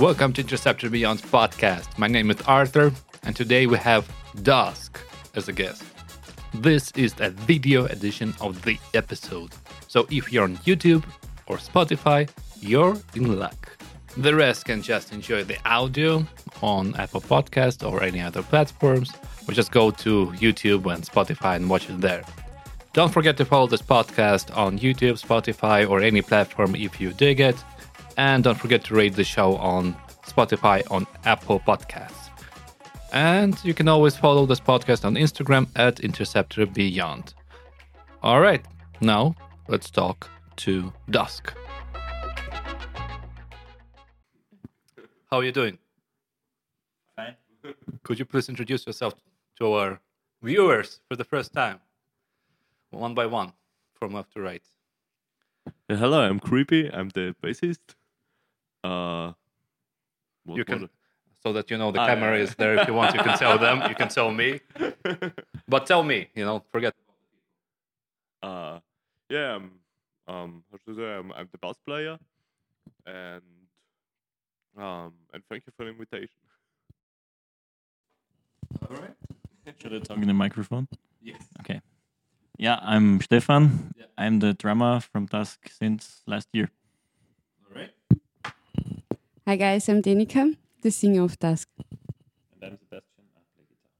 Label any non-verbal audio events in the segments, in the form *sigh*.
Welcome to Interceptor Beyond podcast. My name is Arthur, and today we have Dusk as a guest. This is a video edition of the episode. So if you're on YouTube or Spotify, you're in luck. The rest can just enjoy the audio on Apple Podcast or any other platforms, or just go to YouTube and Spotify and watch it there. Don't forget to follow this podcast on YouTube, Spotify, or any platform if you dig it. And don't forget to rate the show on Spotify on Apple Podcasts. And you can always follow this podcast on Instagram at Interceptor Beyond. All right, now let's talk to Dusk. How are you doing? Fine. *laughs* Could you please introduce yourself to our viewers for the first time? One by one, from left to right. Hello, I'm Creepy. I'm the bassist. Uh, what- You can, what- so that you know the Ah, camera yeah. is there. If you want, you can tell them. You can *laughs* tell me. But tell me, you know, forget. uh, yeah, I'm, um, how should I say, I'm, I'm the bass player, and um, and thank you for the invitation. All right. *laughs* Should I talk in the microphone? Yes. Okay. Yeah, I'm Stefan. Yeah. I'm the drummer from Dusk since last year. Hi guys, I'm Denika, the singer of Dusk. And I'm Sebastian. I play guitar.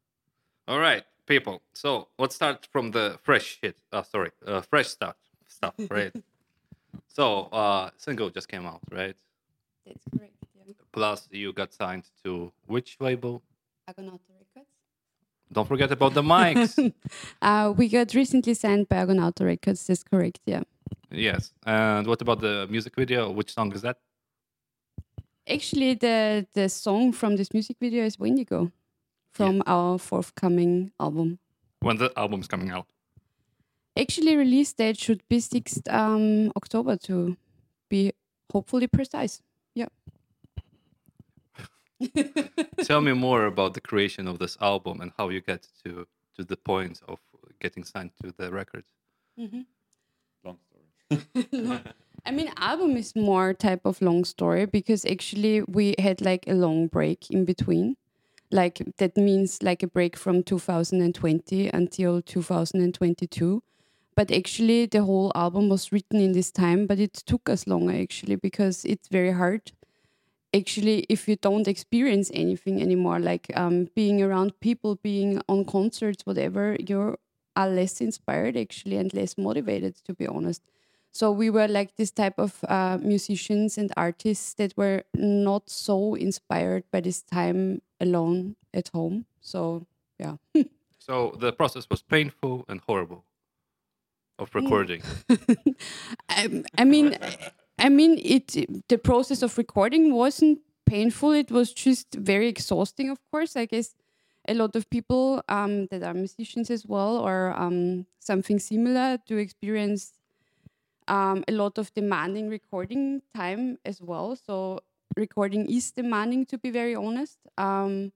All right, people. So let's start from the fresh shit. Uh, sorry, uh, fresh stuff. Stuff, right? *laughs* so, uh, single just came out, right? That's correct. Yeah. Plus, you got signed to which label? Argonauta Records. Don't forget about the mics. *laughs* Uh, we got recently signed by Argonauta Records. That's correct. Yeah. yes. And what about the music video? Which song is that? Actually, the the song from this music video is Wendigo, from our forthcoming album. When the album's coming out? Actually, release date should be 6th um, October to be hopefully precise. Yeah. *laughs* Tell me more about the creation of this album and how you get to to the point of getting signed to the record. Long story. *laughs* *laughs* I mean, album is more type of long story because actually we had like a long break in between. Like that means like a break from 2020 until 2022. But actually, the whole album was written in this time, but it took us longer actually because it's very hard. Actually, if you don't experience anything anymore, like um, being around people, being on concerts, whatever, you are less inspired actually and less motivated, to be honest. So we were like this type of uh, musicians and artists that were not so inspired by this time alone at home. So yeah, *laughs* So the process was painful and horrible of recording. I, *laughs* I mean, I mean it. The process of recording wasn't painful. It was just very exhausting. Of course, I guess a lot of people um, that are musicians as well or um, something similar do experience um, a lot of demanding recording time as well. So recording is demanding, to be very honest. Um,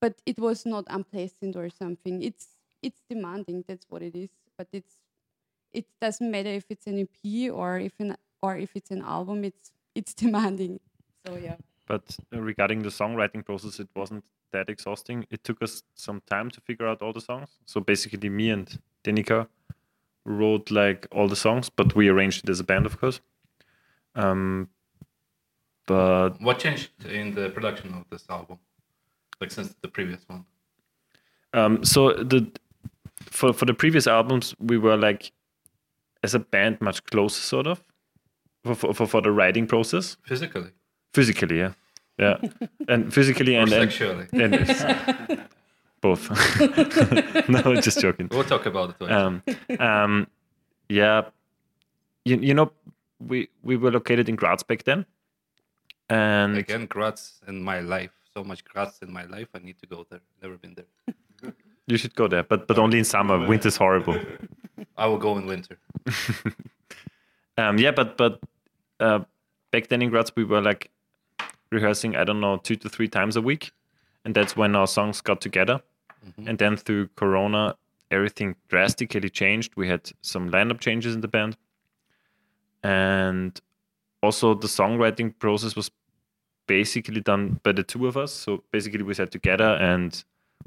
but it was not unpleasant or something. It's it's demanding. That's what it is. But it's it doesn't matter if it's an EP or if an or if it's an album. It's it's *laughs* demanding. So yeah. But uh, regarding the songwriting process, it wasn't that exhausting. It took us some time to figure out all the songs. So basically, me and Denika wrote like all the songs, but we arranged it as a band, of course. Um, but What changed in the production of this album, like since the previous one? um, so the for for the previous albums, we were like as a band much closer, sort of, for for, for, for the writing process. Physically Physically, yeah, yeah, *laughs* and physically or and, and, sexually? and *laughs* *laughs* both. *laughs* no, just joking. We'll talk about it. Um, um, yeah, you, you know, we we were located in Graz back then, and Again, Graz in my life. So much Graz in my life. I need to go there. Never been there. *laughs* you should go there, but but only in summer. Winter's horrible. *laughs* I will go in winter. Um, yeah, but but uh, back then in Graz, we were like rehearsing. I don't know, two to three times a week, and that's when our songs got together. Mm-hmm. And then through Corona, everything drastically changed. We had some lineup changes in the band, and also the songwriting process was basically done by the two of us. So basically, we sat together and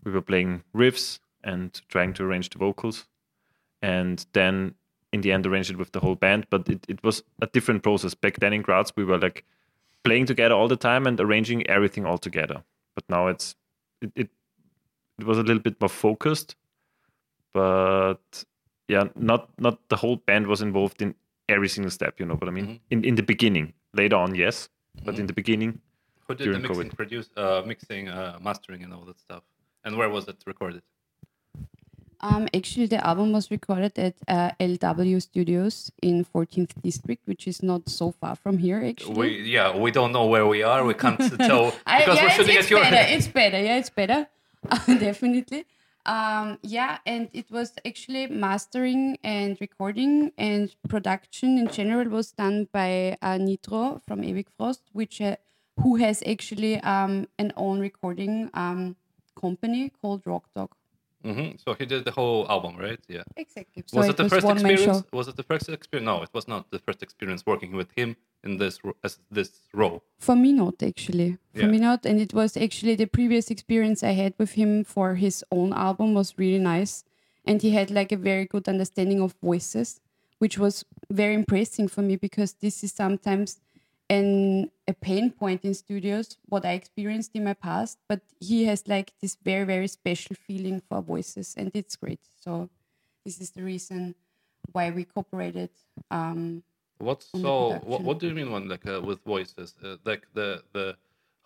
we were playing riffs and trying to arrange the vocals, and then in the end arranged it with the whole band. But it, it was a different process. Back then in Graz, we were like playing together all the time and arranging everything all together. But now it's it, it it was a little bit more focused, but yeah, not not the whole band was involved in every single step. You know what I mean? Mhm. In in the beginning, later on, yes, but in the beginning, Who did the mixing, produce, uh, mixing, uh, mastering, and all that stuff? And where was it recorded? Um, actually, the album was recorded at uh, LW Studios in 14th District, which is not so far from here. Actually, We yeah, we don't know where we are. We can't *laughs* tell *laughs* I- because yeah, we're it's, shooting it's at your. better. *laughs* It's better. Yeah, it's better. Definitely. Um, yeah, and it was actually mastering and recording and production in general was done by uh, Nitro from Ewig Frost, which uh, who has actually um, an own recording um, company called Rock Dog. Hmm So he did the whole album, right? Yeah. Exactly. So was it, the was first experience? Was it the first experience? No, it was not the first experience working with him in this as this role. For me, not actually. For Yeah. me, not. And it was actually the previous experience I had with him for his own album was really nice. And he had like a very good understanding of voices, which was very impressive for me because this is sometimes an a pain point in studios, what I experienced in my past. But he has like this very, very special feeling for voices, and it's great. So this is the reason why we cooperated. Um, What so? What, what do you mean when like uh, with voices? Uh, like the the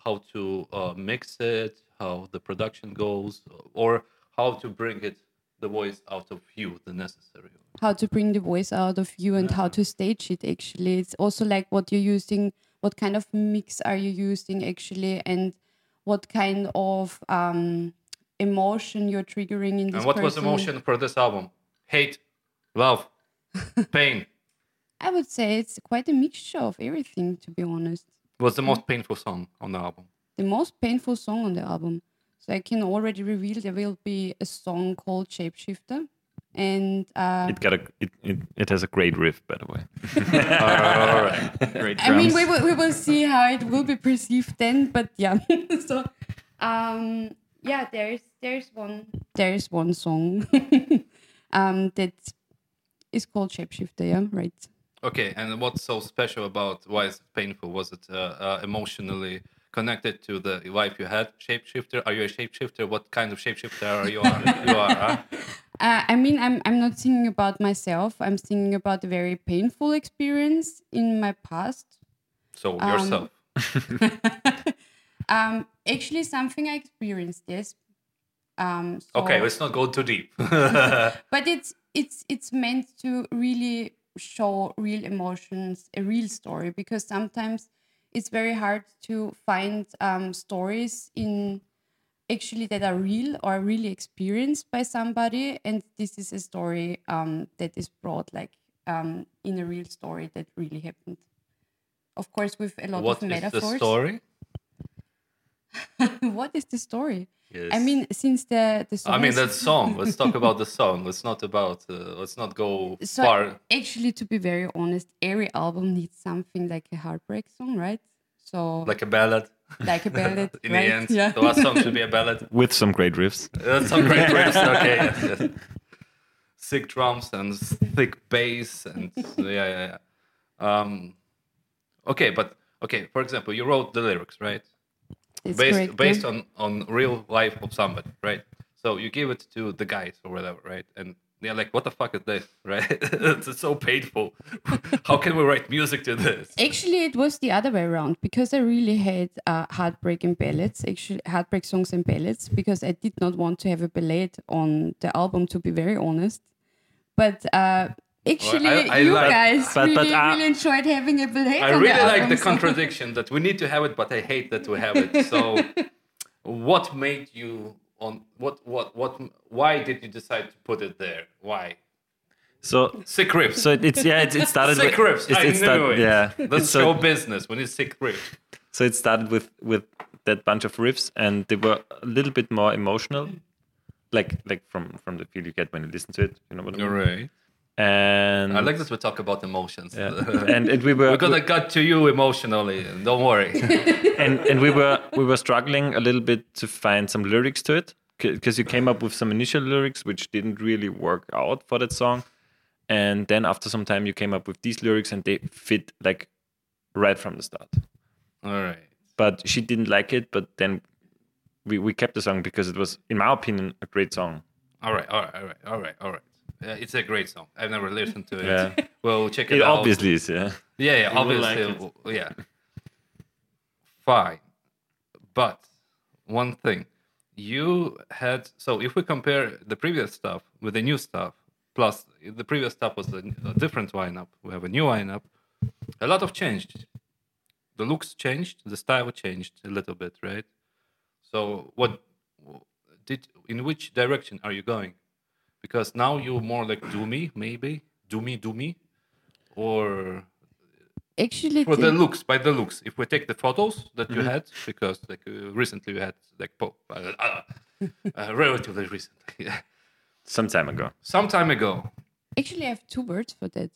how to uh, mix it, how the production goes, or how to bring it the voice out of you, the necessary. how to bring the voice out of you and how to stage it actually it's also like what you're using what kind of mix are you using actually and what kind of um emotion you're triggering in this And what was person. emotion for this album? Hate, love, *laughs* pain. i would say it's quite a mixture of everything to be honest Was the most painful song on the album? the most painful song on the album so i can already reveal there will be a song called shapeshifter and uh, it got a it, it, it has a great riff, by the way. *laughs* All right. great I mean, we will, we will see how it will be perceived then, but yeah. *laughs* so, um, yeah, there's there's one there's one song *laughs* um, that is called Shapeshifter. Yeah, right. Okay, and what's so special about why is it painful? Was it uh, uh, emotionally connected to the life you had? Shapeshifter? Are you a shapeshifter? What kind of shapeshifter are you? Are, *laughs* you are huh? Uh, I mean, I'm I'm not thinking about myself. I'm thinking about a very painful experience in my past. So Um, yourself. *laughs* um, actually, something I experienced. Yes. Um, so- Okay, let's not go too deep. *laughs* but it's it's it's meant to really show real emotions a real story because sometimes it's very hard to find um, stories in actually that are real or really experienced by somebody. And this is a story um, that is brought like um, in a real story that really happened. Of course with a lot what of is metaphors. the story? *laughs* what is the story Yes. i mean since the the song I mean that song. *laughs* Let's talk about the song. Let's not about. Uh, let's not go so far. actually to be very honest every album needs something like a heartbreak song right so like, Like a ballad. Like a *laughs* ballad In right? the end, yeah the last song should be a ballad. With some great riffs. That's some great riffs. Okay, yes, yes. Sick drums and thick bass and yeah, yeah, yeah. Um, okay, but okay. For example, you wrote the lyrics, right? It's based correct, based on on real life of somebody, right? So you give it to the guys or whatever, right? And they're like, "What the fuck is this?" *laughs* Right? it's so painful. *laughs* How can we write music to this? Actually, it was the other way around because I really had uh, heartbreak and ballads, actually heartbreak songs and ballads, because I did not want to have a ballad on the album, to be very honest. But uh, actually, I- I you like- guys but- really, but, uh, really enjoyed having a ballad. I on really the like the contradiction that we need to have it, but I hate that we have it. So, *laughs* what made you on what what what? Why did you decide to put it there? Why? So Sick riffs. so it's yeah it, it started sick with riffs. it, I it knew start- it. yeah That's so, show business when it's sick riffs. so it started with with that bunch of riffs and they were a little bit more emotional like like from from the feel you get when you listen to it you know what I mean? Right. And I like that we talk about emotions. yeah. *laughs* and, and we were We're gonna cut to you emotionally. Don't worry. *laughs* and and we were we were struggling a little bit to find some lyrics to it because you came up with some initial lyrics which didn't really work out for that song and then after some time you came up with these lyrics and they fit like right from the start All right. but she didn't like it but then we, we kept the song because it was in my opinion a great song All right. All right. All right. All right. All right. Yeah, it's a great song. I've never listened to it. Yeah. Well, check it, it out. obviously is yeah Yeah, yeah, You will like obviously. yeah. Fine. But one thing. You had so if we compare the previous stuff with the new stuff, plus the previous stuff was a, a different lineup. We have a new lineup. A lot of changed. The looks changed, the style changed a little bit, right? So what did in which direction are you going? Because now you're more like doomy, maybe doomy, doomy, or Actually, for the the- looks by the looks. If we take the photos that Mm-hmm. you had because like uh, recently you had like po- uh, uh, uh, *laughs* relatively recently *laughs* some time ago. Some time ago. Actually, I have two words for that: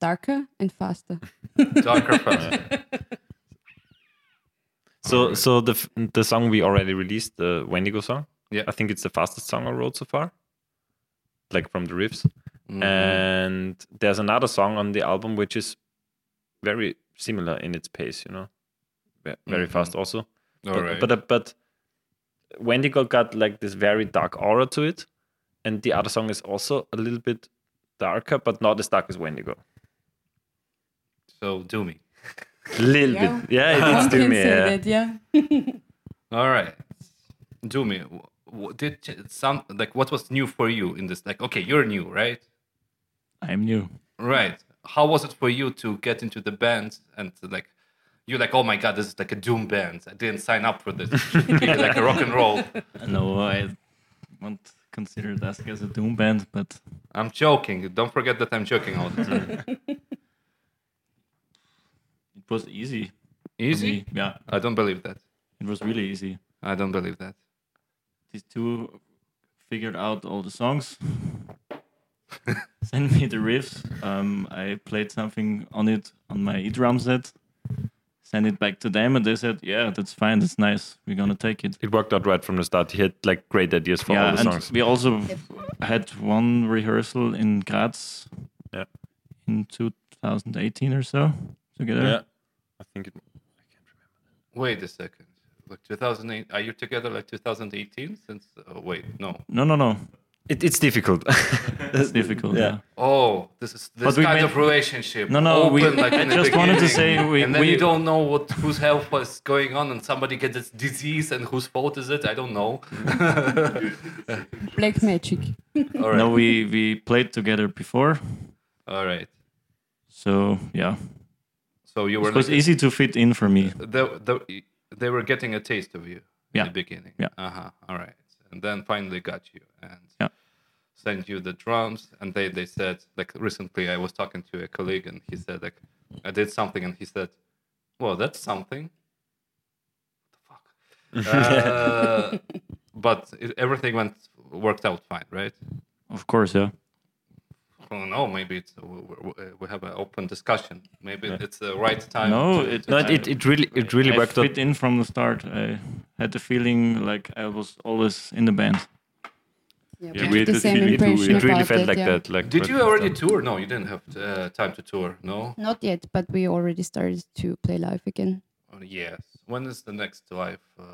darker and faster. *laughs* darker faster. So so the f- the song we already released the wendigo song Yeah. i think it's the fastest song i wrote so far like from the riffs Mhm. and there's another song on the album which is very similar in its pace you know Ve- very Mhm. fast also All but, right. but uh, but wendigo got like this very dark aura to it and the other song is also a little bit darker but not as dark as wendigo so do me a *laughs* little Yeah. bit yeah One it's *laughs* can to me yeah. that, yeah. *laughs* all right do me w- w- did some like what was new for you in this like okay you're new right? I'm new. right. How was it for you to get into the band and like you're like oh my god this is like a doom band. I didn't sign up for this. It should be *laughs* like a rock and roll. No, I won't consider Dusk as a doom band, but i'm joking. Don't forget that i'm joking all the time. *laughs* It was easy. easy. Yeah, i don't believe that. It was really easy. i don't believe that These two figured out all the songs. *laughs* Send me the riffs. Um, I played something on it on my e-drum set. Send it back to them, and they said, "Yeah, that's fine. That's nice. We're gonna take it." it worked out right from the start he had like great ideas for yeah, all the and songs we also had one rehearsal in Graz. Yeah. In 2018 or so together. yeah i think it I can't remember. wait a second like 2008 are you together like 2018 since oh, wait no No, no, no. It, it's difficult. *laughs* It's difficult. Yeah. Yeah. oh this is this But we kind made- of relationship No, no, we- like I in just wanted to say we- and then we- you don't know what whose health was going on and somebody gets this disease and whose fault is it i don't know Black magic. *laughs* all right No, we we played together before, all right so yeah, so you were it was like, easy to fit in for me. the, the, they were getting a taste of you Yeah. in the beginning. Yeah. Uh-huh. All right. And then finally got you and Yeah. sent you the drums. And they, they said, like recently I was talking to a colleague and he said, like, I did something and he said, well, that's something. What the fuck? *laughs* uh, but it, everything went, worked out fine, right? Of course, yeah. I don't know. Maybe it's, we, we- we have an open discussion. Maybe it's the right time. No, to- it- to no, time. it, it really it really I worked fit out. in from the start. I had the feeling like I was always in the band. Yeah, Yeah, we we have the same it, impression it really about felt it, like yeah. that. Like Did you already start. tour? No, you didn't have uh, time to tour. No. Not yet, but we already started to play live again. Oh, yes. When is the next live? Uh,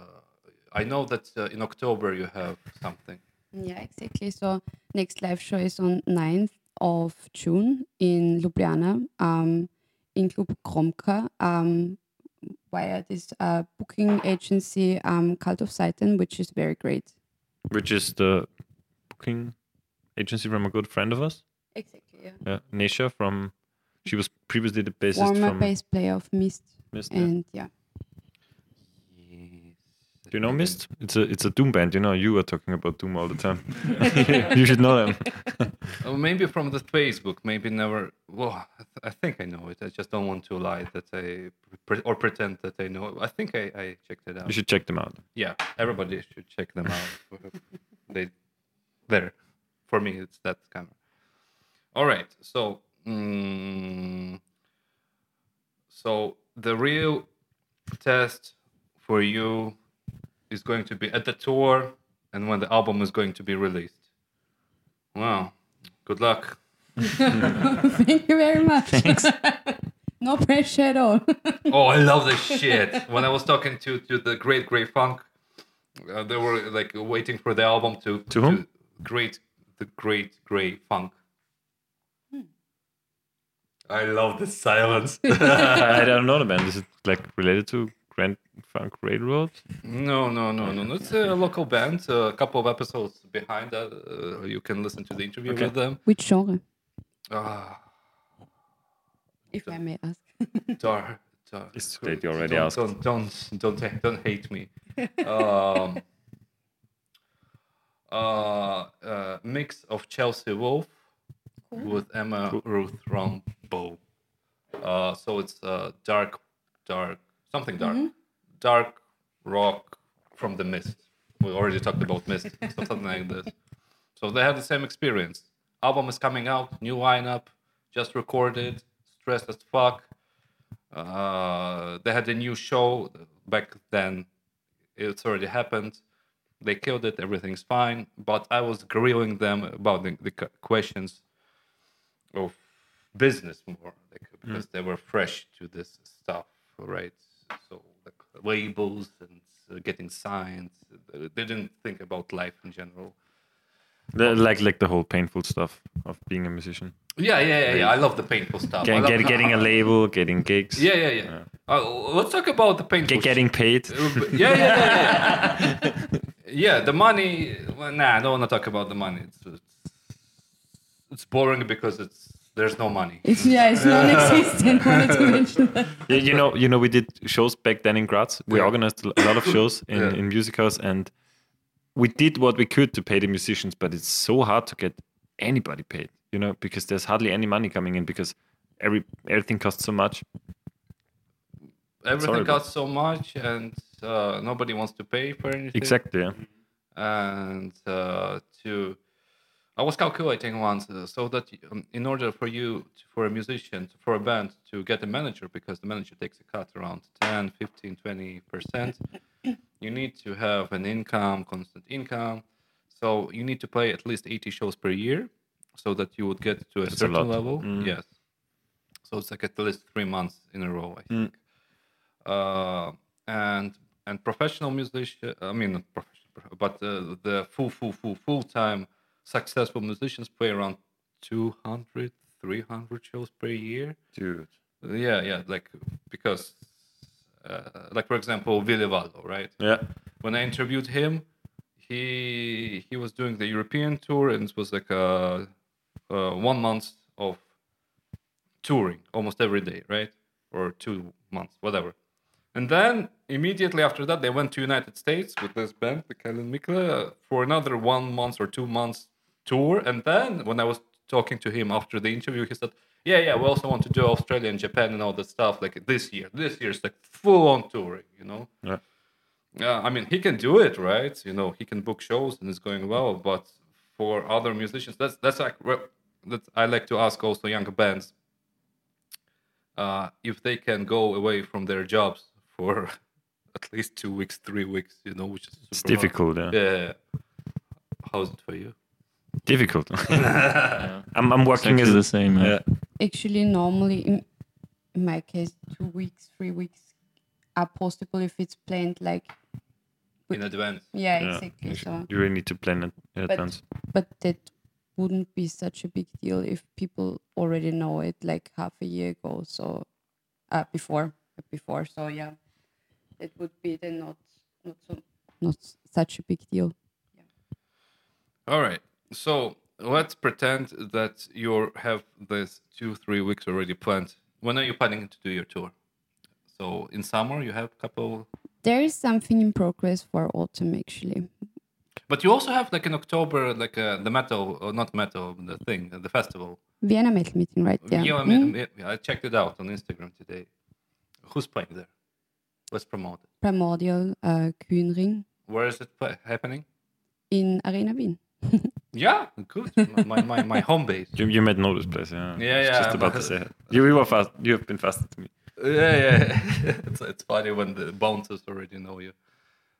I know that uh, in October you have something. Yeah, exactly. So next live show is on 9th of June in Ljubljana, um, in Club Gromka, um, via this uh, booking agency, um, Cult of Satan, which is very great. Which is the booking agency from a good friend of us, Exactly. Yeah. yeah, Nesha from. She was previously the bassist Former from bass player of Mist, Mist. yeah. and yeah, Do you know Mist? It's a it's a Doom band. You know, you are talking about Doom all the time. *laughs* you should know them. *laughs* Oh, maybe from the Facebook. Maybe never. Well, I, th- I think I know it. I just don't want to lie that I pre- or pretend that I know. it. I think I, I checked it out. You should check them out. Yeah, everybody should check them out. *laughs* they, there, for me, it's that camera. All right. So, mm, so the real test for you is going to be at the tour and when the album is going to be released. Wow. Good luck. *laughs* Thank you very much. Thanks. *laughs* no pressure at all. *laughs* Oh, I love this shit. When I was talking to to the Great Grey Funk, uh, they were like waiting for the album to To whom? Great, the Great Grey Funk. I love the silence. I don't know the band. Is it like related to Grand Funk Railroad? no, no, no, no, no. It's a local band. a couple of episodes behind that, uh, you can listen to the interview Okay. with them. Which genre, Ah, if I may ask? *laughs* dark, dark. It's too late, you already don't, asked. Don't, don't, don't, ha- don't hate me. um, *laughs* uh, uh, mix of Chelsea Wolfe with Emma Ruth Rombo. Uh, so it's uh, dark, dark, something dark, dark rock from the mist. We already talked about mist, *laughs* so something like this. So they have the same experience. Album is coming out, new lineup, just recorded, stressed as fuck. Uh, they had a new show back then. It's already happened. They killed it. Everything's fine. But I was grilling them about the, the questions of business more, like, because they were fresh to this stuff, right? So like labels and uh, getting signed. They didn't think about life in general. The- like like the whole painful stuff of being a musician. Yeah, yeah, yeah. yeah. I love the painful stuff. Getting, get, getting a *laughs* label, getting gigs, Yeah, yeah, yeah. Uh, let's talk about the painful. get, getting paid. Yeah, yeah, yeah. Yeah, *laughs* yeah the money. Well, nah, I don't want to talk about the money. It's, it's it's boring because it's there's no money. It's, yeah, it's non-existent. *laughs* wanted to mention that. Yeah, you know, you know, we did shows back then in Graz. We Yeah. organized a lot of shows *coughs* in, Yeah. in music house, and we did what we could to pay the musicians. But it's so hard to get anybody paid, you know, because there's hardly any money coming in because every everything costs so much. Everything horrible. costs so much, and uh, nobody wants to pay for anything. Exactly. Yeah. and uh, to I was calculating once uh, so that um, in order for you to, for a musician for a band to get a manager because the manager takes a cut around 10 15 20 percent *coughs* you need to have an income constant income so you need to play at least 80 shows per year so that you would get to a That's certain lot. level Mm. yes so it's like at least three months in a row i Mm. think uh, and and professional musician i mean not professional but uh, the full full full full time successful musicians play around 200 300 shows per year Dude. yeah yeah like because uh, like for example Ville Valo, right Yeah. when I interviewed him, he he was doing the European tour and it was like a, a one month of touring almost every day, right? Or two months, whatever. And then immediately after that, they went to United States with this band, the Kalen Mikla, for another one month or two months tour. And then when I was talking to him after the interview, he said, "Yeah, yeah, we also want to do Australia and Japan and all that stuff like this year. This year's like full on touring, you know." Yeah. Yeah, I mean, he can do it, right? You know, he can book shows and it's going well. But for other musicians, that's that's like that I like to ask also younger bands uh, if they can go away from their jobs for *laughs* at least two weeks, three weeks. You know, which is It's super hard. difficult. Yeah. Yeah. How's it for you? Difficult. *laughs* *laughs* I'm, I'm working Exactly as the same. Yeah. yeah. Actually, normally in, in my case, two weeks, three weeks are possible if it's planned like In advance. yeah, Yeah. exactly. You, should- So, you really need to plan it in But- advance. but that wouldn't be such a big deal if people already know it like half a year ago. So, uh, before before. So yeah, it would be then not not so not such a big deal. All right. So let's pretend that you have this two, three weeks already planned. When are you planning to do your tour? So in summer you have a couple, There is something in progress for autumn actually. but you also have like in October, like uh, the metal, or not metal, the thing, uh, the festival. Vienna Metal Meeting, right? Yeah. I, Mm. yeah, I checked it out on Instagram today. Who's playing there? Let's promote it. Primordial uh, Kühnring Where is it happening? in Arena Wien. Yeah, good. my, my, my home base. You, you might know this place, yeah. Yeah, I yeah, Just about but- to say it. You, you were fast. You have been faster to me. Yeah, yeah. *laughs* it's, it's funny when the bouncers already know you.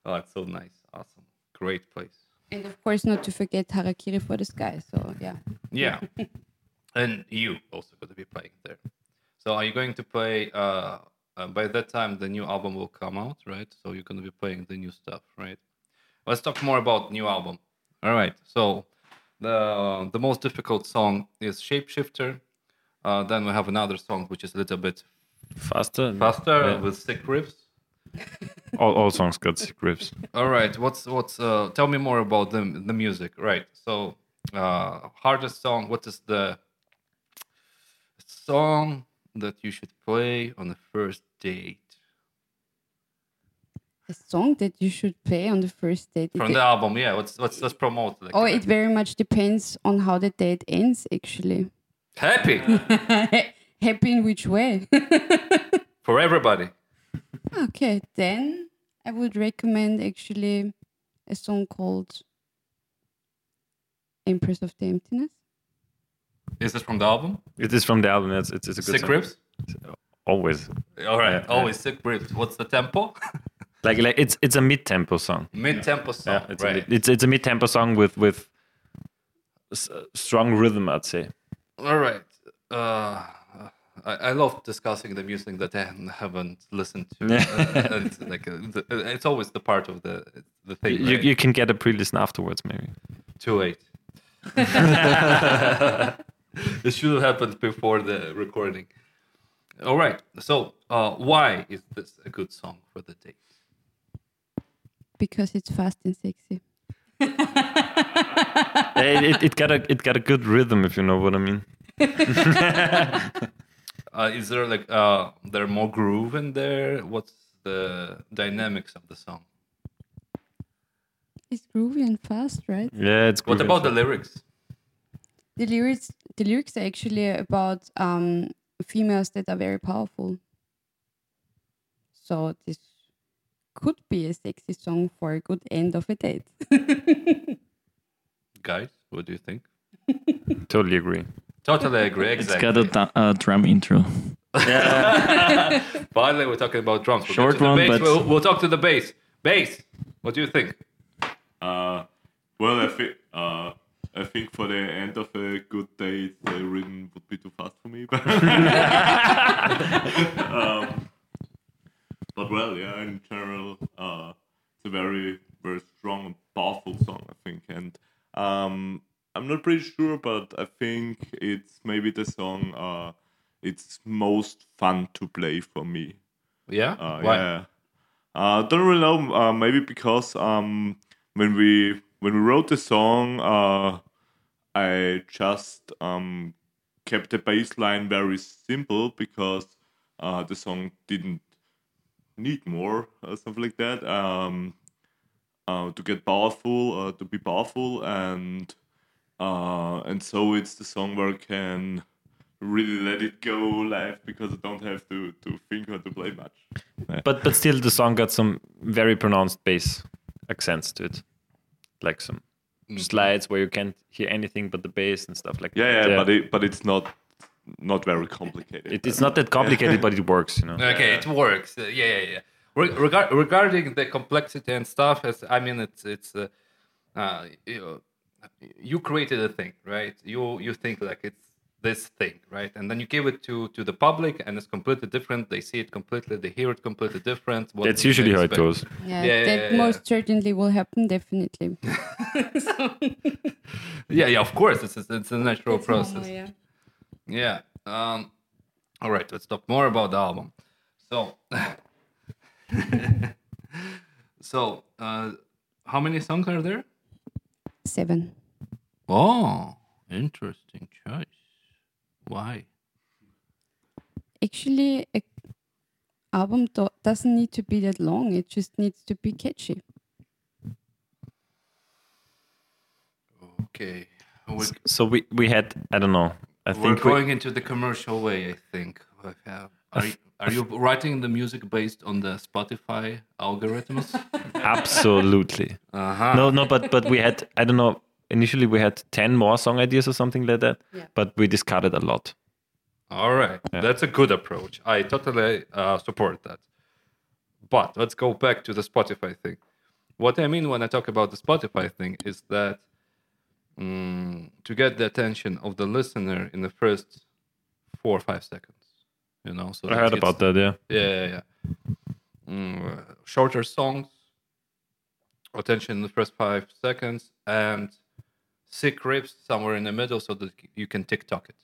Oh, it's so nice. Awesome. Great place. And of course, not to forget Harakiri for the Sky. So, yeah. Yeah. *laughs* and you also going to be playing there. So are you going to play uh, uh by that time the new album will come out, right? So you're going to be playing the new stuff, right? Let's talk more about new album. All right. So the the most difficult song is Shapeshifter. Uh, then we have another song which is a little bit Faster. faster Yeah. with sick riffs. *laughs* All, all songs got sick riffs. All right. What's what's uh tell me more about the the music. Right. So uh hardest song, what is the song that you should play on the first date? A song that you should play on the first date. It From the album, yeah. Let's let's let's promote like oh, it very much depends on how the date ends, actually. happy *laughs* Happy in which way? *laughs* for everybody. okay, then I would recommend actually a song called Empress of the Emptiness. Is this from the album? It is from the album. It's, it's, it's a good Sick song. riffs? Always. All right. Yeah, yeah. Always sick riffs. What's the tempo? *laughs* Like like it's it's a mid tempo song. Mid tempo song. Yeah, it's a right. mid, it's it's a mid tempo song with with strong rhythm. I'd say. All right. Uh, I, I love discussing the music that I haven't listened to. *laughs* Uh, and like uh, the, uh, it's always the part of the the thing. You right? you can get a pre-listen afterwards, maybe. Too late. *laughs* it should have happened before the recording. All right. So, uh, why is this a good song for the date? Because it's fast and sexy. *laughs* it, it, it got a it got a good rhythm, if you know what I mean. *laughs* Uh, is there like uh, there more groove in there? What's the dynamics of the song? It's groovy and fast, right? Yeah, it's. What about the lyrics? The lyrics, the lyrics are actually about um, females that are very powerful. So this could be a sexy song for a good end of a date. *laughs* Guys, what do you think? *laughs* Totally agree. Totally agree. Exactly. It's got a du- uh, drum intro. *laughs* Finally, we're talking about drums. We'll Short get to the one, bass. but- We'll, we'll talk to the bass. Bass. What do you think? Uh, well, I think uh, I think for the end of a good date, the rhythm would be too fast for me. But, um, but well, yeah, in general, uh, it's a very very strong and powerful song, I think, and um, I'm not pretty sure, but I think it's maybe the song uh, it's most fun to play for me. Yeah. Uh, Why? Yeah. Uh, don't really know. Uh, maybe because um, when we when we wrote the song, uh, I just um, kept the bass line very simple because uh, the song didn't need more or something like that. Um, uh, to get powerful, uh, to be powerful, and uh, and so it's the song where I can really let it go live because I don't have to, to think or to play much. *laughs* But but still, the song got some very pronounced bass accents to it, like some Mm-hmm. slides where you can't hear anything but the bass and stuff like Yeah, that. yeah, but it but it's not not very complicated. it, it's not that complicated, *laughs* but it works. You know. Okay, it works. Uh, yeah, yeah, yeah. Re- regard- regarding the complexity and stuff, as I mean, it's it's uh, uh, you, know, you created a thing, right? You you think like it's this thing, right? And then you give it to to the public, and it's completely different. They see it completely, they hear it completely different. What That's usually how it goes. Yeah, Yeah, that yeah, yeah, most certainly will happen, definitely. *laughs* *laughs* Yeah, yeah. Of course, it's it's, it's a natural It's normal, process. yeah. Yeah. Um, all right, let's talk more about the album. So, *laughs* so uh, how many songs are there? Seven. Oh, interesting choice. Why? Actually, a album do- doesn't need to be that long. It just needs to be catchy. Okay, we're, So we we had I don't know. I we're think we, going into the commercial way. I think. Are you, are you writing the music based on the Spotify algorithms? *laughs* absolutely Uh huh. no no, but but we had I don't know initially we had 10 more song ideas or something like that, Yeah. but we discarded a lot. All right, Yeah. that's a good approach. I totally uh, support that. But let's go back to the Spotify thing. What I mean when I talk about the Spotify thing is that mm, to get the attention of the listener in the first four or five seconds, you know. So I heard about that, yeah. Yeah, yeah, yeah. Mm, uh, shorter songs, attention in the first five seconds, and sick riffs somewhere in the middle so that you can TikTok it.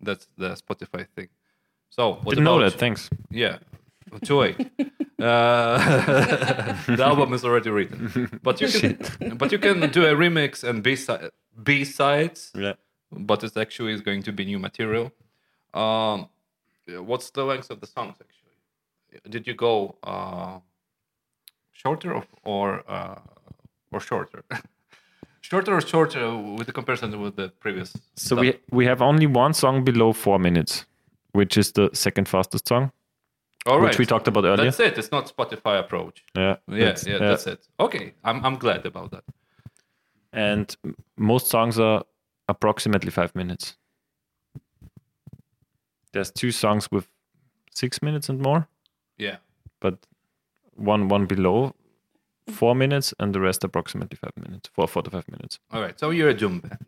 That's the Spotify thing. So what Didn't know about- that, thanks. Yeah, too late. *laughs* uh, *laughs* the album is already written, but you can, *laughs* but you can do a remix and B side B sides Yeah. but it's actually is going to be new material. Um, what's the length of the songs actually? Did you go uh, shorter or or, uh, or shorter? shorter or shorter with the comparison with the previous? So stuff? we we have only one song below four minutes, which is the second fastest song, All which we talked about earlier. That's it. It's not Spotify approach. Yeah, Yeah, that's- yeah, that's it. Okay, I'm I'm glad about that. And most songs are approximately five minutes. There's two songs with six minutes and more, Yeah. but one one below four minutes, and the rest approximately five minutes, four four to five minutes. All right. So you're a doom band.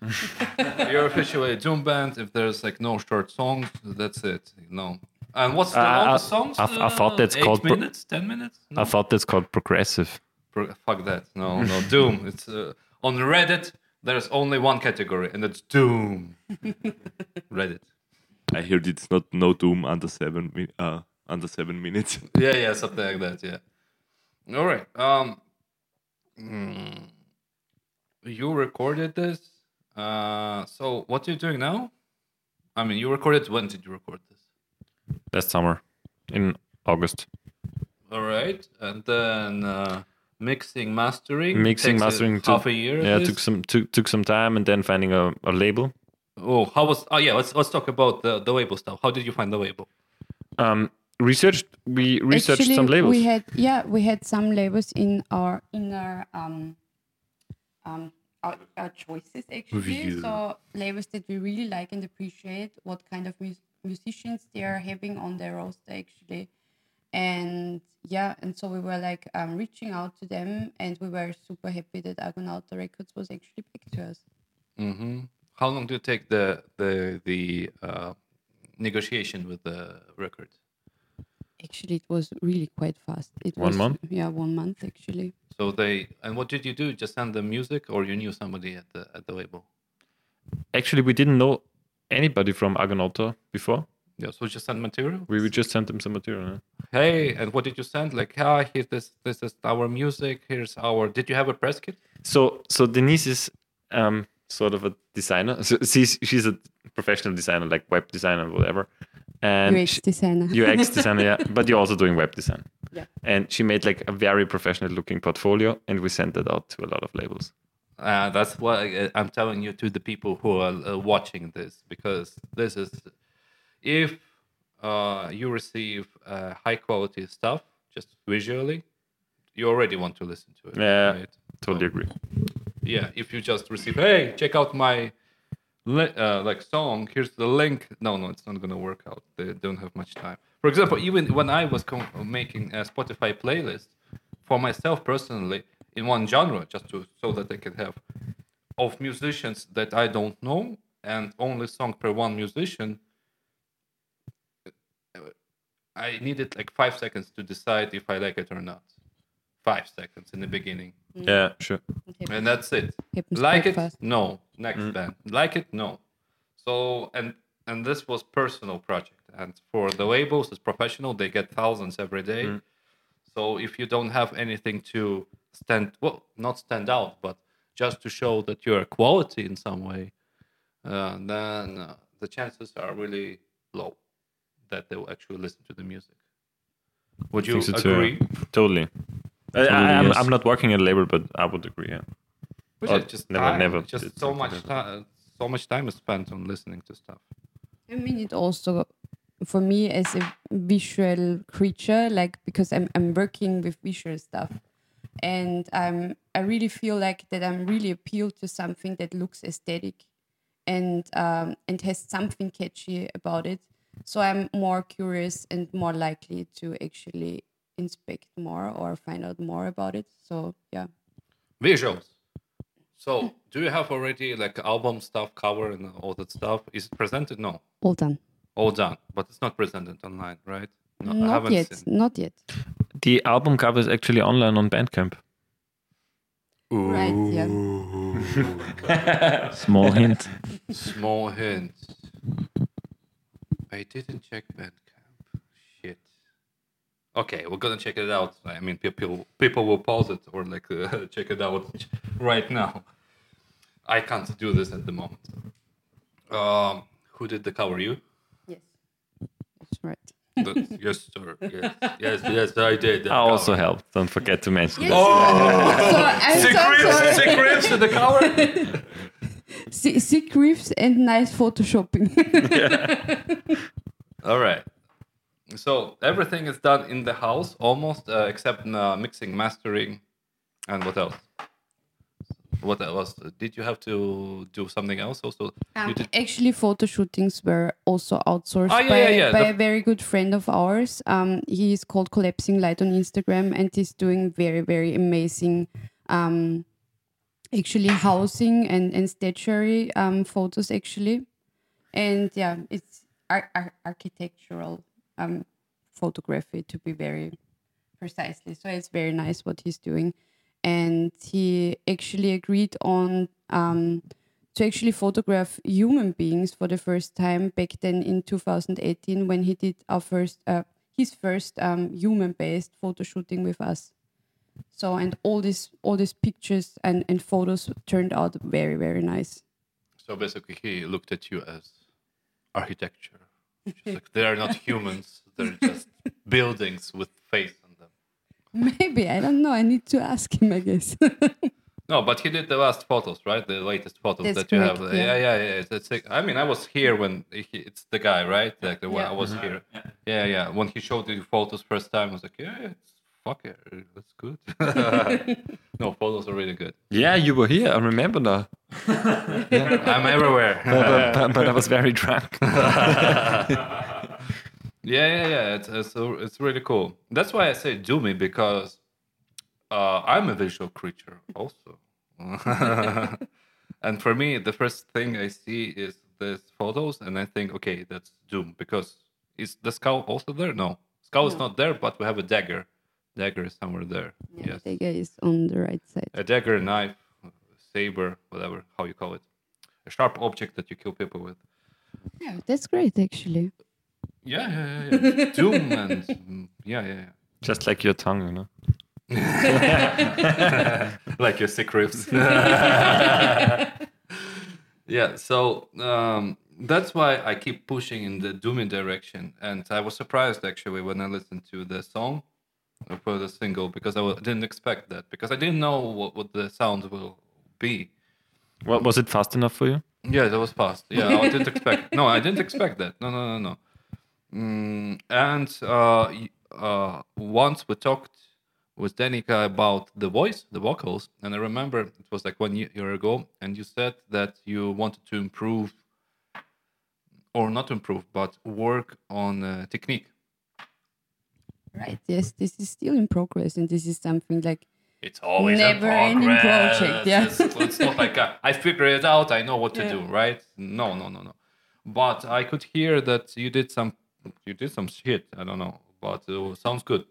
*laughs* you're officially a doom band. If there's like no short songs, that's it. No. And what's the Uh, longest I- songs? I- I thought that's eight called pro- minutes, ten minutes. No? I thought that's called progressive. Pro- fuck that. No, *laughs* no, Doom. It's uh, on Reddit. There's only one category, and it's Doom. *laughs* Reddit. I heard it's not no doom under seven uh under seven minutes. *laughs* Yeah, yeah, something like that. Yeah. All right. Um, mm, you recorded this. Uh, so what are you doing now? I mean, you recorded. When did you record this? Last summer, in August. All right, and then uh, mixing, mastering. Mixing, takes, mastering took- half a year. Yeah, least? took some took, took some time, and then finding a, a label. Oh, how was? Oh, yeah. Let's let's talk about the the label stuff. How did you find the label? Um, researched. We researched Actually, some labels. We had yeah, we had some labels in our inner um, um, our, our choices actually. Review. So labels that we really like and appreciate what kind of mus- musicians they are having on their roster actually, and yeah, and so we were like um, reaching out to them, and we were super happy that Argonauta Records was actually back to us. hmm How long did it take the the the uh, negotiation with the record? Actually, it was really quite fast. It One was, month? Yeah, one month actually. So they and what did you do? Just send them music, or you knew somebody at the at the label? Actually, we didn't know anybody from Argonauta before. Yeah, so just send material. We would just sent them some material. yeah. Hey, and what did you send? Like, hi, here's this. This is our music. Here's our. Did you have a press kit? So, so Denise is um, sort of a designer. So she's she's a professional designer, like web designer, whatever. And UX she- designer. UX *laughs* designer, yeah. But you're also doing web design. Yeah. And she made like a very professional looking portfolio, and we sent it out to a lot of labels. Uh, that's what I- I'm telling you to the people who are uh, watching this because this is if uh, you receive uh, high quality stuff just visually, you already want to listen to it. Yeah. right? Totally agree. Yeah. If you just receive, hey, check out my uh, like song. Here's the link. No, no, it's not gonna work out. They don't have much time. For example, even when I was making a Spotify playlist for myself personally in one genre, just to so that I can have of musicians that I don't know and only song per one musician. uh, I needed like five seconds to decide if I like it or not. Five seconds in the beginning, Yeah, sure. and that's it. Happens like it? fast. no. Next band like it? No. So and and this was personal project. And for the labels it's professional. They get thousands every day. So if you don't have anything to stand well not stand out but just to show that you're quality in some way uh, then uh, the chances are really low that they will actually listen to the music would you Think so too, yeah. agree Totally. I, I, I'm, yes. I'm not working at a label, but I would agree. Yeah. Which Or is just never- time. never just so much like time so much time is spent on listening to stuff I mean, it also for me as a visual creature, like because I'm I'm working with visual stuff, and I'm I really feel like that I'm really appealed to something that looks aesthetic and um, and has something catchy about it. So I'm more curious and more likely to actually inspect more or find out more about it. So yeah. Visuals. So, *laughs* do you have already like album stuff, cover, and all that stuff? Is it presented? No, All done. all done, but it's not presented online, right? No, not yet. seen. Not yet. The album cover is actually online on Bandcamp. Right. Yeah. Small hint. Small hint. I didn't check Bandcamp. Shit. Okay, we're gonna check it out. I mean, people people will pause it or like uh, *laughs* check it out *laughs* right now. I can't do this at the moment. Um, who did the cover? You? Yes. That's right. That- yes, sir. Yes, yes, yes, I did. I also cover. helped. Don't forget to mention Yes. that. So I'm so sorry. Sick riffs in the cover. *laughs* Si- Sick riffs and nice photoshopping. *laughs* All right. So everything is done in the house almost, uh, except uh, mixing, mastering, and what else? What else? Did you have to do something else also? Um, actually, photo shootings were also outsourced Oh, yeah, by, yeah, yeah, by the- a very good friend of ours. Um, he is called Collapsing Light on Instagram, and he's doing very, very amazing, um, actually housing and and statuary um, photos actually, and yeah, it's ar- ar- architectural um, photography to be very precisely. So it's very nice what he's doing, and he actually agreed on um, to actually photograph human beings for the first time back then in 2018 when he did our first uh, his first um, human-based photo shooting with us. So and all these all these pictures and, and photos turned out very very nice. So basically, he looked at you as architecture. Just like they are not *laughs* humans; they're just buildings with face on them. Maybe I don't know. I need to ask him. I guess. *laughs* No, but he did the last photos, right? The latest photos That's that you have. Yeah, yeah. yeah, yeah. It's, it's, I mean, I was here when he, it's the guy, right? Like the one Yeah. I was uh-huh. here. Yeah, yeah. When he showed the photos first time, I was like, yeah, it's fuck it, that's good. *laughs* no, photos are really good. Yeah, you were here. I remember now. *laughs* I'm everywhere. But, but, but I was very drunk. Yeah, yeah, yeah. It's it's, it's really cool. That's why I say Doomy because uh, I'm a visual creature also. *laughs* and for me, the first thing I see is these photos, and I think, okay, that's Doom because is the skull also there? No, skull is not there, but we have a dagger. Dagger is somewhere there. yeah, yes, dagger is on the right side. a dagger, knife, saber, whatever how you call it, a sharp object that you kill people with. Yeah, that's great actually. Yeah, yeah, yeah. yeah. *laughs* Doom and yeah, yeah, yeah. Just like your tongue, you know. *laughs* like your sick riffs. *laughs* yeah, so um, that's why I keep pushing in the doomy direction, and I was surprised actually when I listened to the song for the single because I didn't expect that because I didn't know what, what the sound will be. What was it fast enough for you? Yeah, that was fast. Yeah, I didn't expect. No, I didn't expect that. No, no, no, no. Mm, and uh, uh, once we talked with Danica about the voice, the vocals, and I remember it was like one year ago, and you said that you wanted to improve, or not improve, but work on uh, technique. Right. Yes, this is still in progress, and this is something like It's always Never a ending project, yeah. It's, it's not like uh, I figure it out. I know what to Yeah. do, right? No, no, no, no. But I could hear that you did some, you did some shit. I don't know, but it sounds good.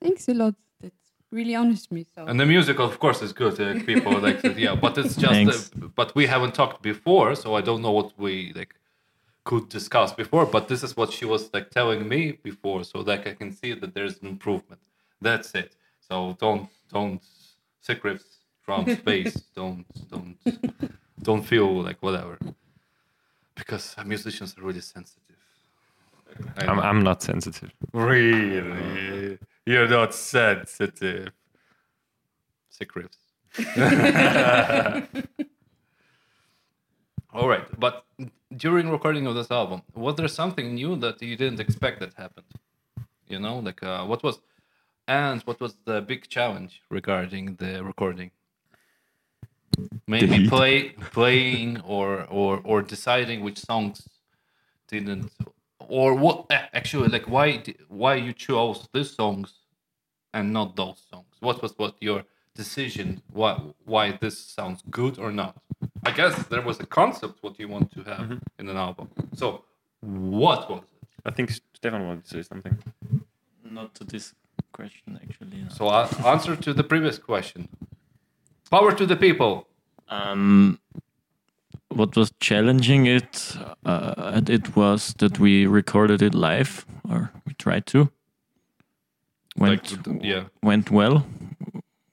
thanks a lot. That really honors me. So And the music, of course, is good. Uh, people like, it, yeah. But it's just, uh, but we haven't talked before, so I don't know what we like could discuss before. But this is what she was like telling me before, so like I can see that there's an improvement. That's it. So don't, don't secrets from space. *laughs* don't, don't, don't feel like whatever, because musicians are really sensitive. I I'm. I'm not sensitive. Really? You're not sensitive. Sick riffs. *laughs* All right, but during recording of this album, was there something new that you didn't expect that happened? You know, like uh, what was? And what was the big challenge regarding the recording? Maybe play playing or or or deciding which songs didn't or what actually like why di- why you chose these songs and not those songs? What was what your decision? Why why this sounds good or not? I guess there was a concept what you want to have in an album. So what was it? I think Stefan wanted to say something. Not to this question, actually. no. So uh, answer to the previous question. Power to the people. Um, what was challenging it, uh, it was that we recorded it live, or we tried to. Went Like, yeah. went well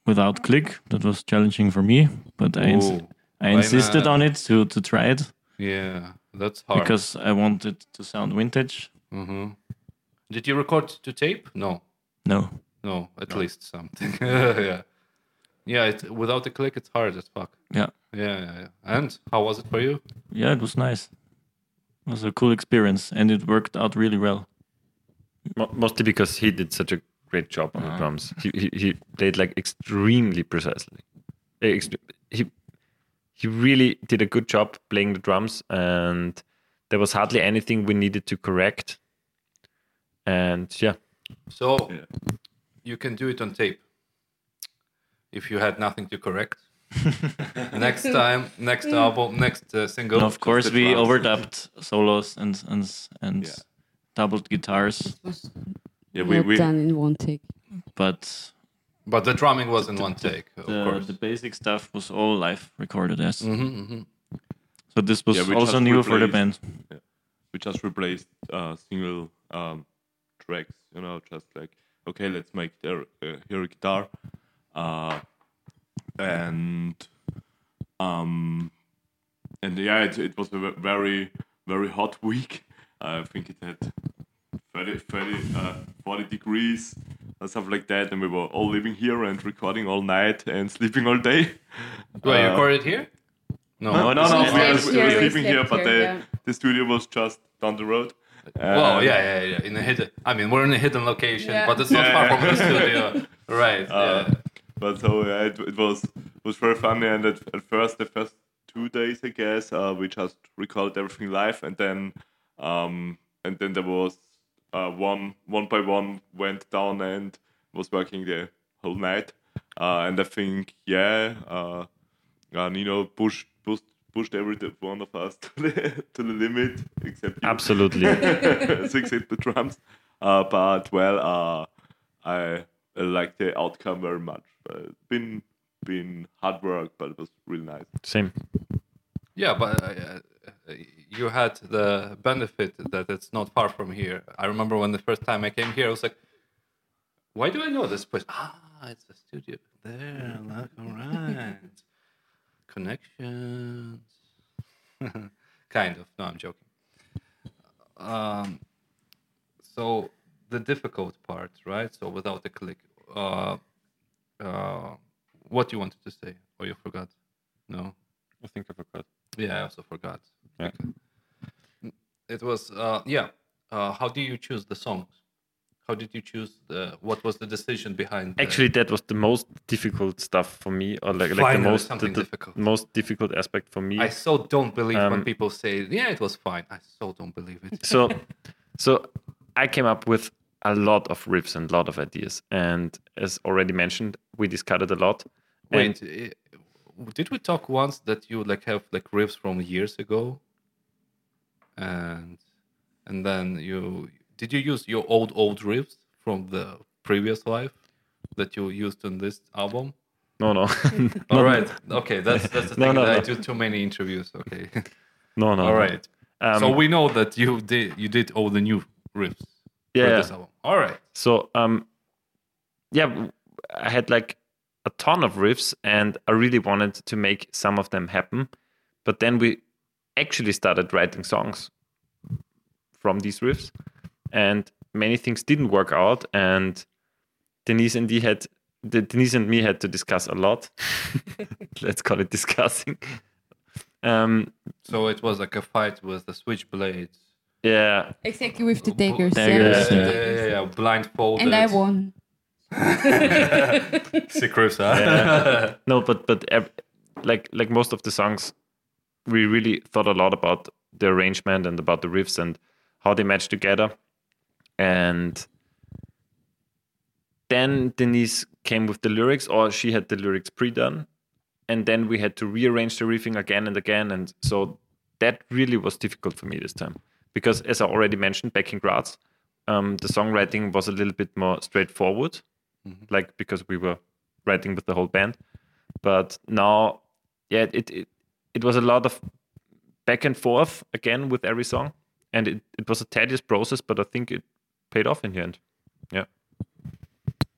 without click. That was challenging for me, but I ins- I insisted on it to to try it Yeah, that's hard. because I wanted to sound vintage. hmm Did you record to tape? No, No, no, at least something. *laughs* yeah, yeah. It, without the click, it's hard as fuck. yeah, Yeah, yeah, yeah. And how was it for you? yeah, it was nice. It was a cool experience, and it worked out really well. Mo- Mostly because he did such a great job on the drums. He, he he played like extremely precisely. Eh, He he really did a good job playing the drums, and there was hardly anything we needed to correct. And yeah, So Yeah. you can do it on tape. If you had nothing to correct. *laughs* next time, next album, next uh, single. And of course, we drums. overdubbed solos and and and Yeah. doubled guitars, Yeah, we, we done in one take. but But the drumming was in one take, of the, course. the basic stuff was all live recorded. Yes, hmm hmm so this was Yeah, also just new for the replaced- band. we just replaced uh, single um, tracks. You know, just like okay, let's make there uh, here a guitar, uh, and um, and yeah, it, it was a very very hot week. *laughs* I think it had 30, 30 uh, 40 degrees and stuff like that, and we were all living here and recording all night and *laughs* sleeping all day. Wait, you Uh, recorded here? No. No, no, no. We We were, we were sleeping here, slept but here, the, yeah. the studio was just down the road. Well, yeah, yeah, yeah. In a hidden. I mean, we're in a hidden location, Yeah. but it's not Yeah, far yeah. from the studio, *laughs* right? Uh, yeah. But so yeah, it, it was was very funny. And at, at first, the first two days, I guess, uh, we just recorded everything live, and then um, and then there was uh, one one by one went down and was working the whole night. Uh, and I think yeah, uh, uh, Nino pushed pushed pushed every one of us *laughs* to the to the limit, except you. absolutely. *laughs* six hit the drums. Uh, but well, uh, I like the outcome very much. Uh, been been hard work, but it was really nice. Same. Yeah, but uh, uh, you had the benefit that it's not far from here. I remember when the first time I came here, I was like, "Why do I know this place? Ah, it's the studio there. Look, all right, connections." *laughs* kind of. No, I'm joking. Um, so the difficult part, right? So without the click, uh, uh, what you wanted to say, or you forgot? No. I think I forgot. Yeah, I also forgot. Yeah. It was uh yeah. Uh how do you choose the songs? How did you choose the what was the decision behind the- Actually, that was the most difficult stuff for me, or like, like the most the, the difficult. most difficult aspect for me. I so don't believe when Um, people say, Yeah, it was fine. I so don't believe it. so so i came up with a lot of riffs and a lot of ideas and as already mentioned we discussed a lot Wait, and eh, did we talk once that you like have like riffs from years ago? And and then you did you use your old old riffs from the previous life that you used on this album? no no *laughs* *laughs* All right. Okay, that's that's the *laughs* No, thing. no, that I do too many interviews. Okay. no no All right. no. um, so we know that you did you did all the new riffs for yeah this album. All right. so um yeah I had like a ton of riffs and i really wanted to make some of them happen but then we actually started writing songs from these riffs and many things didn't work out and denise and he had the, denise and me had to discuss a lot *laughs* let's call it discussing um So it was like a fight with the switchblades. Yeah Exactly with the daggers. Daggers, Yeah, yeah. yeah, yeah, yeah, blindfolded. And I won. *laughs* Sick riffs, huh? no, but but like like most of the songs, we really thought a lot about the arrangement and about the riffs and how they match together. And then Denise came with the lyrics, or she had the lyrics pre-done, and then we had to rearrange the riffing again and again. And so that really was difficult for me this time because, as I already mentioned, back in Graz, um, the songwriting was a little bit more straightforward, like because we were writing with the whole band. But now, yeah, it it, it was a lot of back and forth again with every song, and it, it was a tedious process, but I think it paid off in the end. Yeah.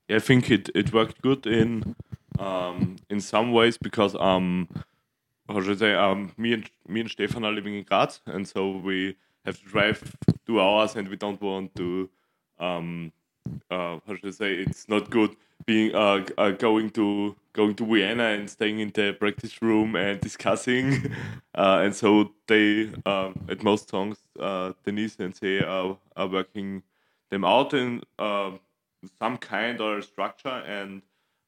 I think it, it worked good in um, in some ways because um how should I say um me and me and Stefan are living in Graz and so we have to drive two hours and we don't want to um uh how should I say it's not good being uh, uh going to going to Vienna and staying in the practice room and discussing. *laughs* Uh, and so they um, at most songs uh, Denise and say are, are working them out in uh, some kind or structure and,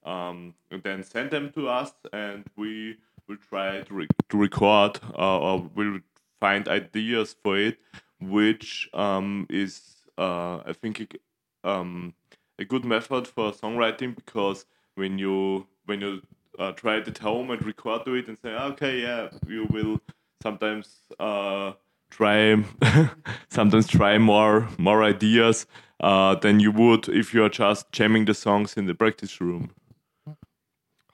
um, and then send them to us and we will try to, re- to record uh, or will find ideas for it which um, is uh, I think um, a good method for songwriting because when you when you uh, try it at home and record to it and say okay yeah you will sometimes uh, try *laughs* sometimes try more more ideas uh, than you would if you are just jamming the songs in the practice room.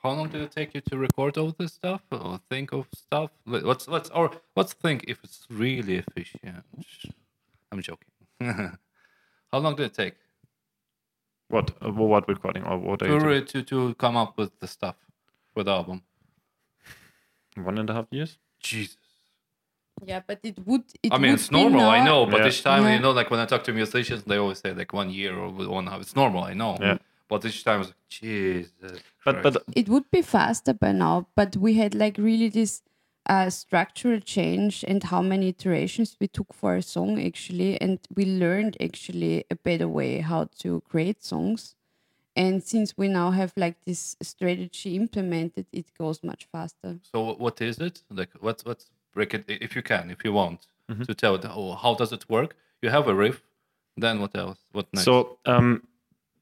How long did it take you to record all this stuff or think of stuff? Let- Let's let's or let's think if it's really efficient. I'm joking. *laughs* How long did it take What uh, what recording or what are you to, doing? re- to to come up with the stuff for the album? one and a half years? Jesus. Yeah, but it would. It I mean, would it's be normal. I know, but Yeah. each time Yeah. you know, like when I talk to musicians, they always say like one year or one half. It's normal. I know. Yeah. But each time it's like Jesus. But Christ. but It would be faster by now, but we had like really this uh, structural change and how many iterations we took for a song actually, and we learned actually a better way how to create songs. And since we now have like this strategy implemented, it goes much faster. So what is it? Like what's what's break it if you can, if you want Mm-hmm. to tell it. Oh, how does it work? You have a riff. Then what else? What next? So um,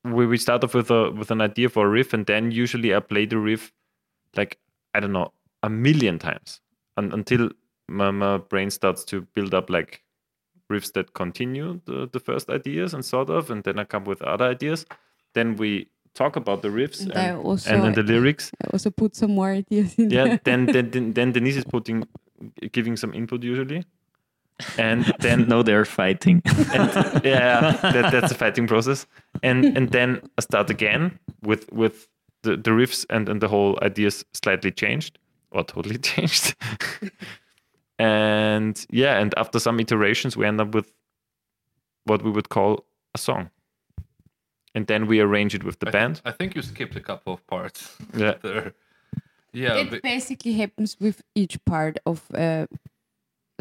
we we start off with a with an idea for a riff, and then usually I play the riff like I don't know a million times un- until my, my brain starts to build up like riffs that continue the, the first ideas and sort of, and then I come with other ideas. Then we talk about the riffs And and, also- and then the lyrics. I also put some more ideas in Yeah, there. then then *laughs* then Denise is putting giving some input usually, and *laughs* then no, they're fighting. and yeah, that, that's a fighting process. And *laughs* and then I start again with with the, the riffs and, and the whole ideas slightly changed or totally *laughs* changed. and yeah, and after some iterations, we end up with what we would call a song. And then we arrange it with the I, band. I think you skipped a couple of parts Yeah. there. Yeah, it but- basically happens with each part of uh, a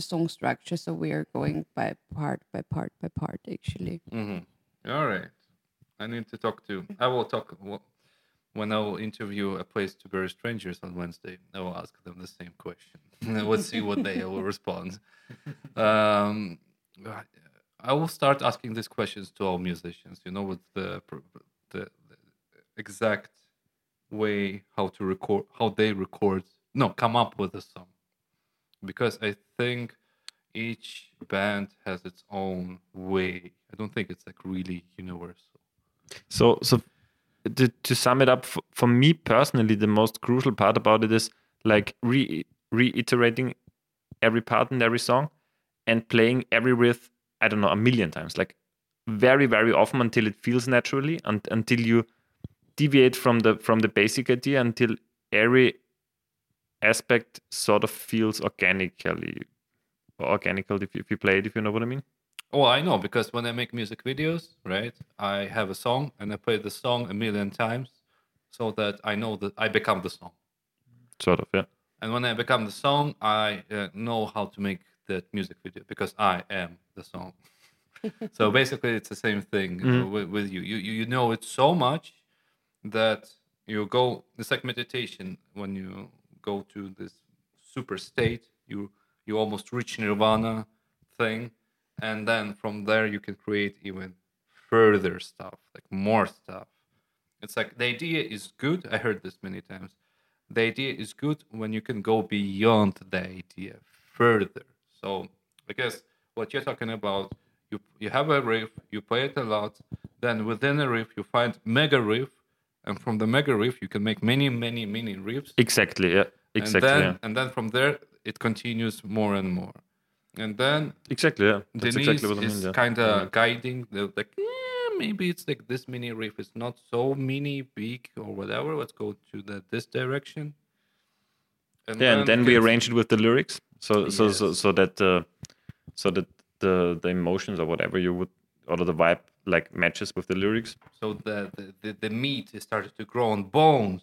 song structure. So we are going by part by part by part, actually. Mhm. All right. I need to talk to. I will talk when I will interview a place to bury strangers on Wednesday. I will ask them the same question. *laughs* we'll see what they will respond. *laughs* Um, I will start asking these questions to all musicians. You know, with the the, the exact way how to record, how they record. No, come up with a song, because I think each band has its own way. I don't think it's like really universal. So, so to, to sum it up, for, for me personally, the most crucial part about it is like re, reiterating every part in every song and playing every riff, I don't know, a million times, like very, very often until it feels naturally and until you deviate from the from the basic idea until every aspect sort of feels organically or organical if you, if you play it, if you know what I mean. Oh, I know because when I make music videos, right, I have a song and I play the song a million times so that I know that I become the song. Sort of, yeah. And when I become the song, I uh, know how to make that music video because I am the song. *laughs* so basically, it's the same thing uh, with, with you. you. You you know it so much that you go. It's like meditation when you go to this super state. You you almost reach nirvana thing, and then from there you can create even further stuff, like more stuff. It's like the idea is good. I heard this many times. The idea is good when you can go beyond the idea further. So I guess what you're talking about, you you have a riff, you play it a lot, then within a riff you find mega riff, and from the mega riff you can make many, many, many riffs. Exactly. Yeah. Exactly. And then, yeah. and then from there it continues more and more. And then Exactly. Yeah. That's Denise exactly what I is mean. Yeah. kind of Yeah. guiding the like eh, maybe it's like this mini riff is not so mini big or whatever. Let's go to the this direction. And yeah, and then we arrange it with the lyrics, so so so, so that uh, so that the the emotions or whatever you would or the vibe like matches with the lyrics. so the, the, the, the meat is started to grow on bones.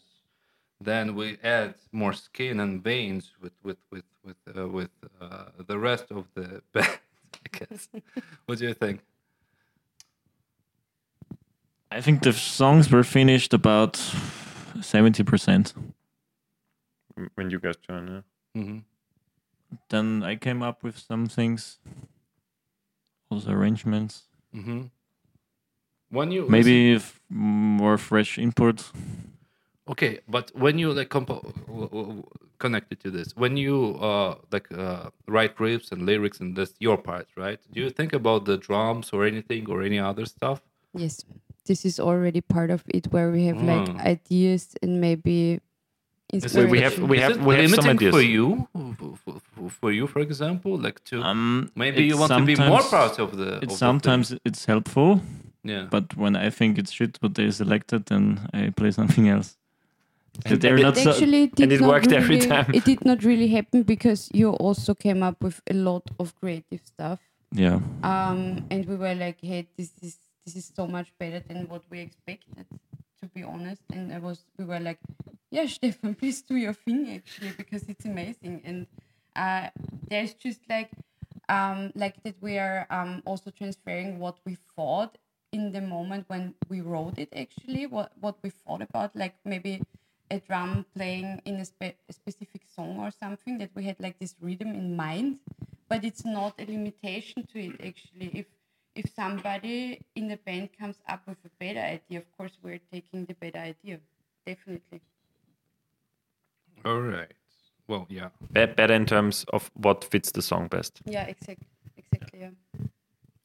Then we add more skin and veins with with with with uh, with uh, the rest of the *laughs* band. I guess. *laughs* what do you think? I think the songs were finished about seventy percent. When you guys joined, yeah. hmm Then I came up with some things, also arrangements. hmm When you listen- Maybe if more fresh input. Okay, but when you like compo- w- w- connected to this, when you uh like uh write riffs and lyrics and that's your part, right? Do you think about the drums or anything or any other stuff? Yes, this is already part of it where we have like Mm. ideas and maybe We, inspiration. we have we have we have some ideas. for you, for, for, for you, for example, like to Um, maybe you want to be more sometimes- part of the. It's thing. sometimes it's helpful, yeah. but when I think it's shit what they selected, then I play something else. And- They're not It so, actually did and it not worked really, every time. It did not really happen because you also came up with a lot of creative stuff. yeah. Um, and we were like, hey, this is this is so much better than what we expected, to be honest. And I was, we were like, yeah, Stefan, *laughs* please do your thing actually because it's amazing. And uh, there's just like, um, like that we are um also transferring what we thought in the moment when we wrote it actually what what we thought about like maybe a drum playing in a, spe- a specific song or something that we had like this rhythm in mind but it's not a limitation to it actually if if somebody in the band comes up with a better idea of course we're taking the better idea definitely All right. Well, yeah. Be- better in terms of what fits the song best. yeah exactly exactly yeah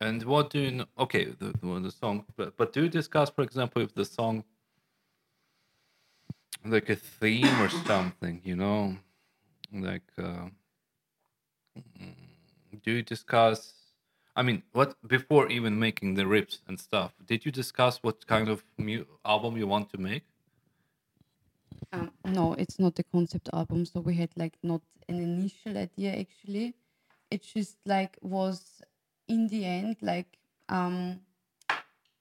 And what do you know? Okay, the, the, song, but, but do you discuss, for example, if the song, like a theme or something, you know? Like, uh, mm, do you discuss? I mean, what before even making the riffs and stuff? Did you discuss what kind of mu- album you want to make? Um, no, it's not a concept album. So we had like not an initial idea actually. It just like was in the end like um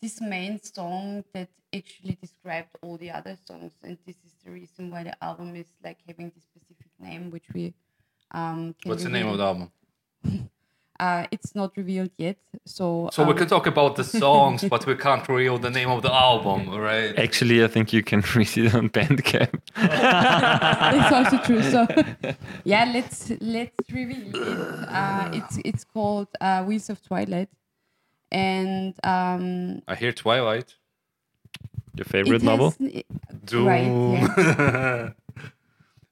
this main song that actually described all the other songs, and this is the reason why the album is like having this specific name, which we um. What's the name of the album? *laughs* Uh, it's not revealed yet. So So we um, can talk about the *laughs* songs, but we can't reveal the name of the album, right? Actually, I think you can *laughs* read it on Bandcamp. *laughs* it's also true. So yeah, let's let's reveal it. Uh, it's it's called uh, Wheels of Twilight, and um, I hear Twilight. Your it favorite novel? has- Doom. Right, yeah.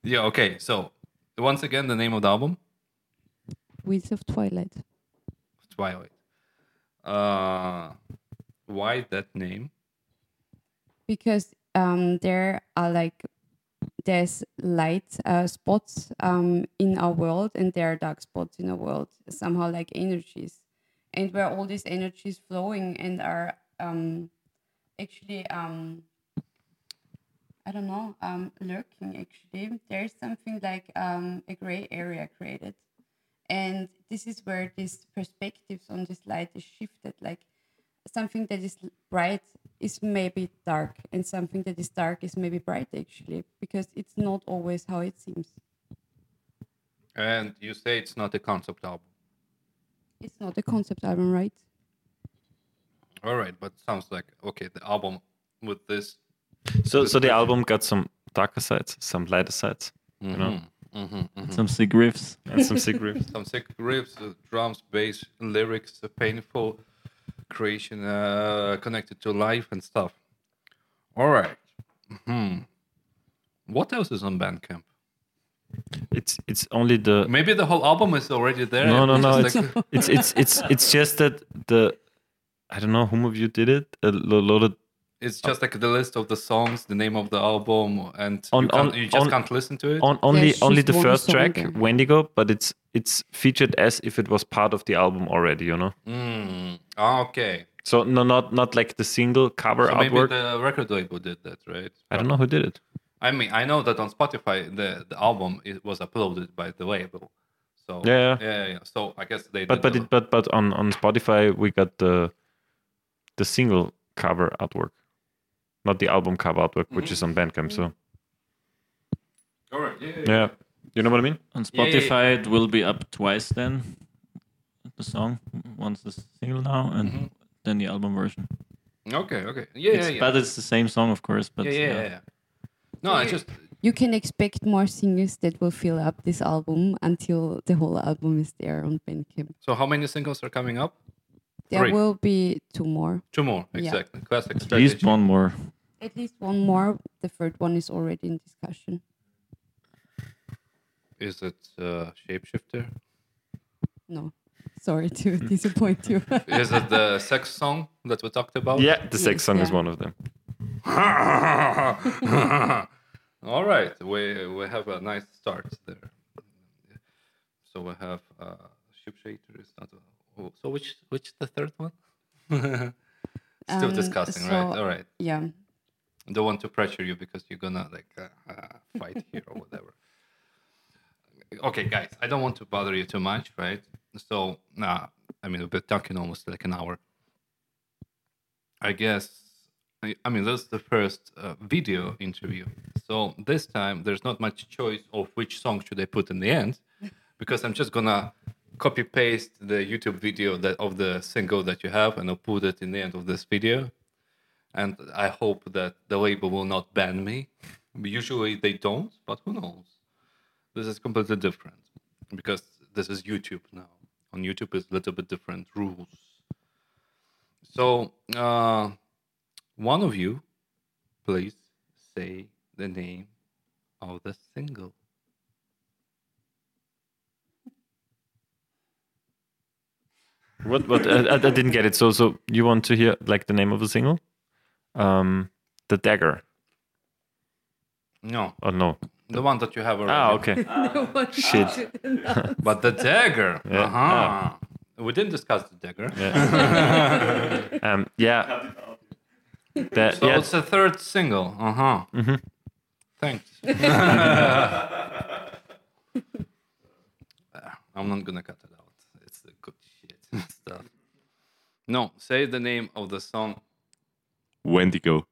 yeah, okay. So, once again, the name of the album? Wheels of Twilight. Twilight. Uh, why that name? because um, there are like there's light uh, spots um, in our world and there are dark spots in our world somehow like energies and where all these energies flowing and are um, actually um, i don't know um, lurking actually there's something like um, a gray area created and this is where these perspectives on this light is shifted like something that is bright is maybe dark and something that is dark is maybe bright actually because it's not always how it seems And you say it's not a concept album. it's not a concept album right All right, but sounds like okay. The album with this So so the album got some darker sides, some lighter sides, you know, mm-hmm. Mm-hmm. Some sick riffs. and some sick riffs. *laughs* Some sick riffs, uh, drums, bass, lyrics, uh, painful creation uh, connected to life and stuff. All right. Hmm. What else is on Bandcamp? It's it's only the Maybe the whole album is already there. no no no. *laughs* It's like- it's it's it's it's just that the I don't know whom of you did it. A lot loaded It's just like the list of the songs, the name of the album, and On- you, can't, on- you just on- can't listen to it. on only There's only the first song track, there. Wendigo, but it's it's featured as if it was part of the album already. You know. Mm. Ah, okay. So no, not not like the single cover So maybe the record label did that, right? I don't know who did it. I mean, I know that on Spotify the, the album it was uploaded by the label. So Yeah, yeah. yeah, yeah. So I guess they. But did but the- it, but but on on Spotify we got the the single cover artwork, not the album cover artwork, which is on Bandcamp. So All right. Yeah. yeah, yeah, you know what I mean. On Yeah, yeah, Spotify, it will be up twice then. The song, once the single now, and Mm-hmm. then the album version. Okay. Okay. Yeah. It's- Yeah. Yeah. But it's the same song, of course. But yeah, yeah, yeah, yeah. No, I just You can expect more singles that will fill up this album until the whole album is there on Bandcamp. so how many singles are coming up? There Three. will be two more. Two more, Yeah. exactly. Classic at strategy. least one more. At least one more. The third one is already in discussion. Is it uh, Shapeshifter? No, sorry to *laughs* disappoint you. *laughs* Is it the sex song that we talked about? Yeah, the sex Yes, song is one of them. *laughs* All right, we we have a nice start there. So we have uh, Shapeshifter is not. A, oh, so which which the third one? Still Um, discussing, so- right? All right. yeah. Don't want to pressure you because you're gonna like uh, uh, fight here or whatever. Okay, guys, I don't want to bother you too much, right? So, nah, I mean, we've been talking almost like an hour. I guess, I, I mean, this is the first uh, video interview. So this time, there's not much choice of which song should I put in the end, *laughs* because I'm just gonna copy paste the YouTube video that of the single that you have, and I'll put it in the end of this video and I hope that the label will not ban me. Usually they don't, but who knows? This is completely different because this is YouTube now. On YouTube, it's a little bit different rules. So, uh, one of you, please say the name of the single. What? What? I, I I didn't get it. So so you want to hear like the name of the single? Um, the dagger. No, Oh no. the one that you have already. Ah, okay. *laughs* Shit. But the dagger. *laughs* Yeah. Uh-huh. We didn't discuss the dagger. Yeah. *laughs* Um, yeah. That, So yeah. it's the third single. Uh huh. Mhm. Thanks. I'm not gonna cut it out. It's the good shit stuff. No, say the name of the song. Wendigo.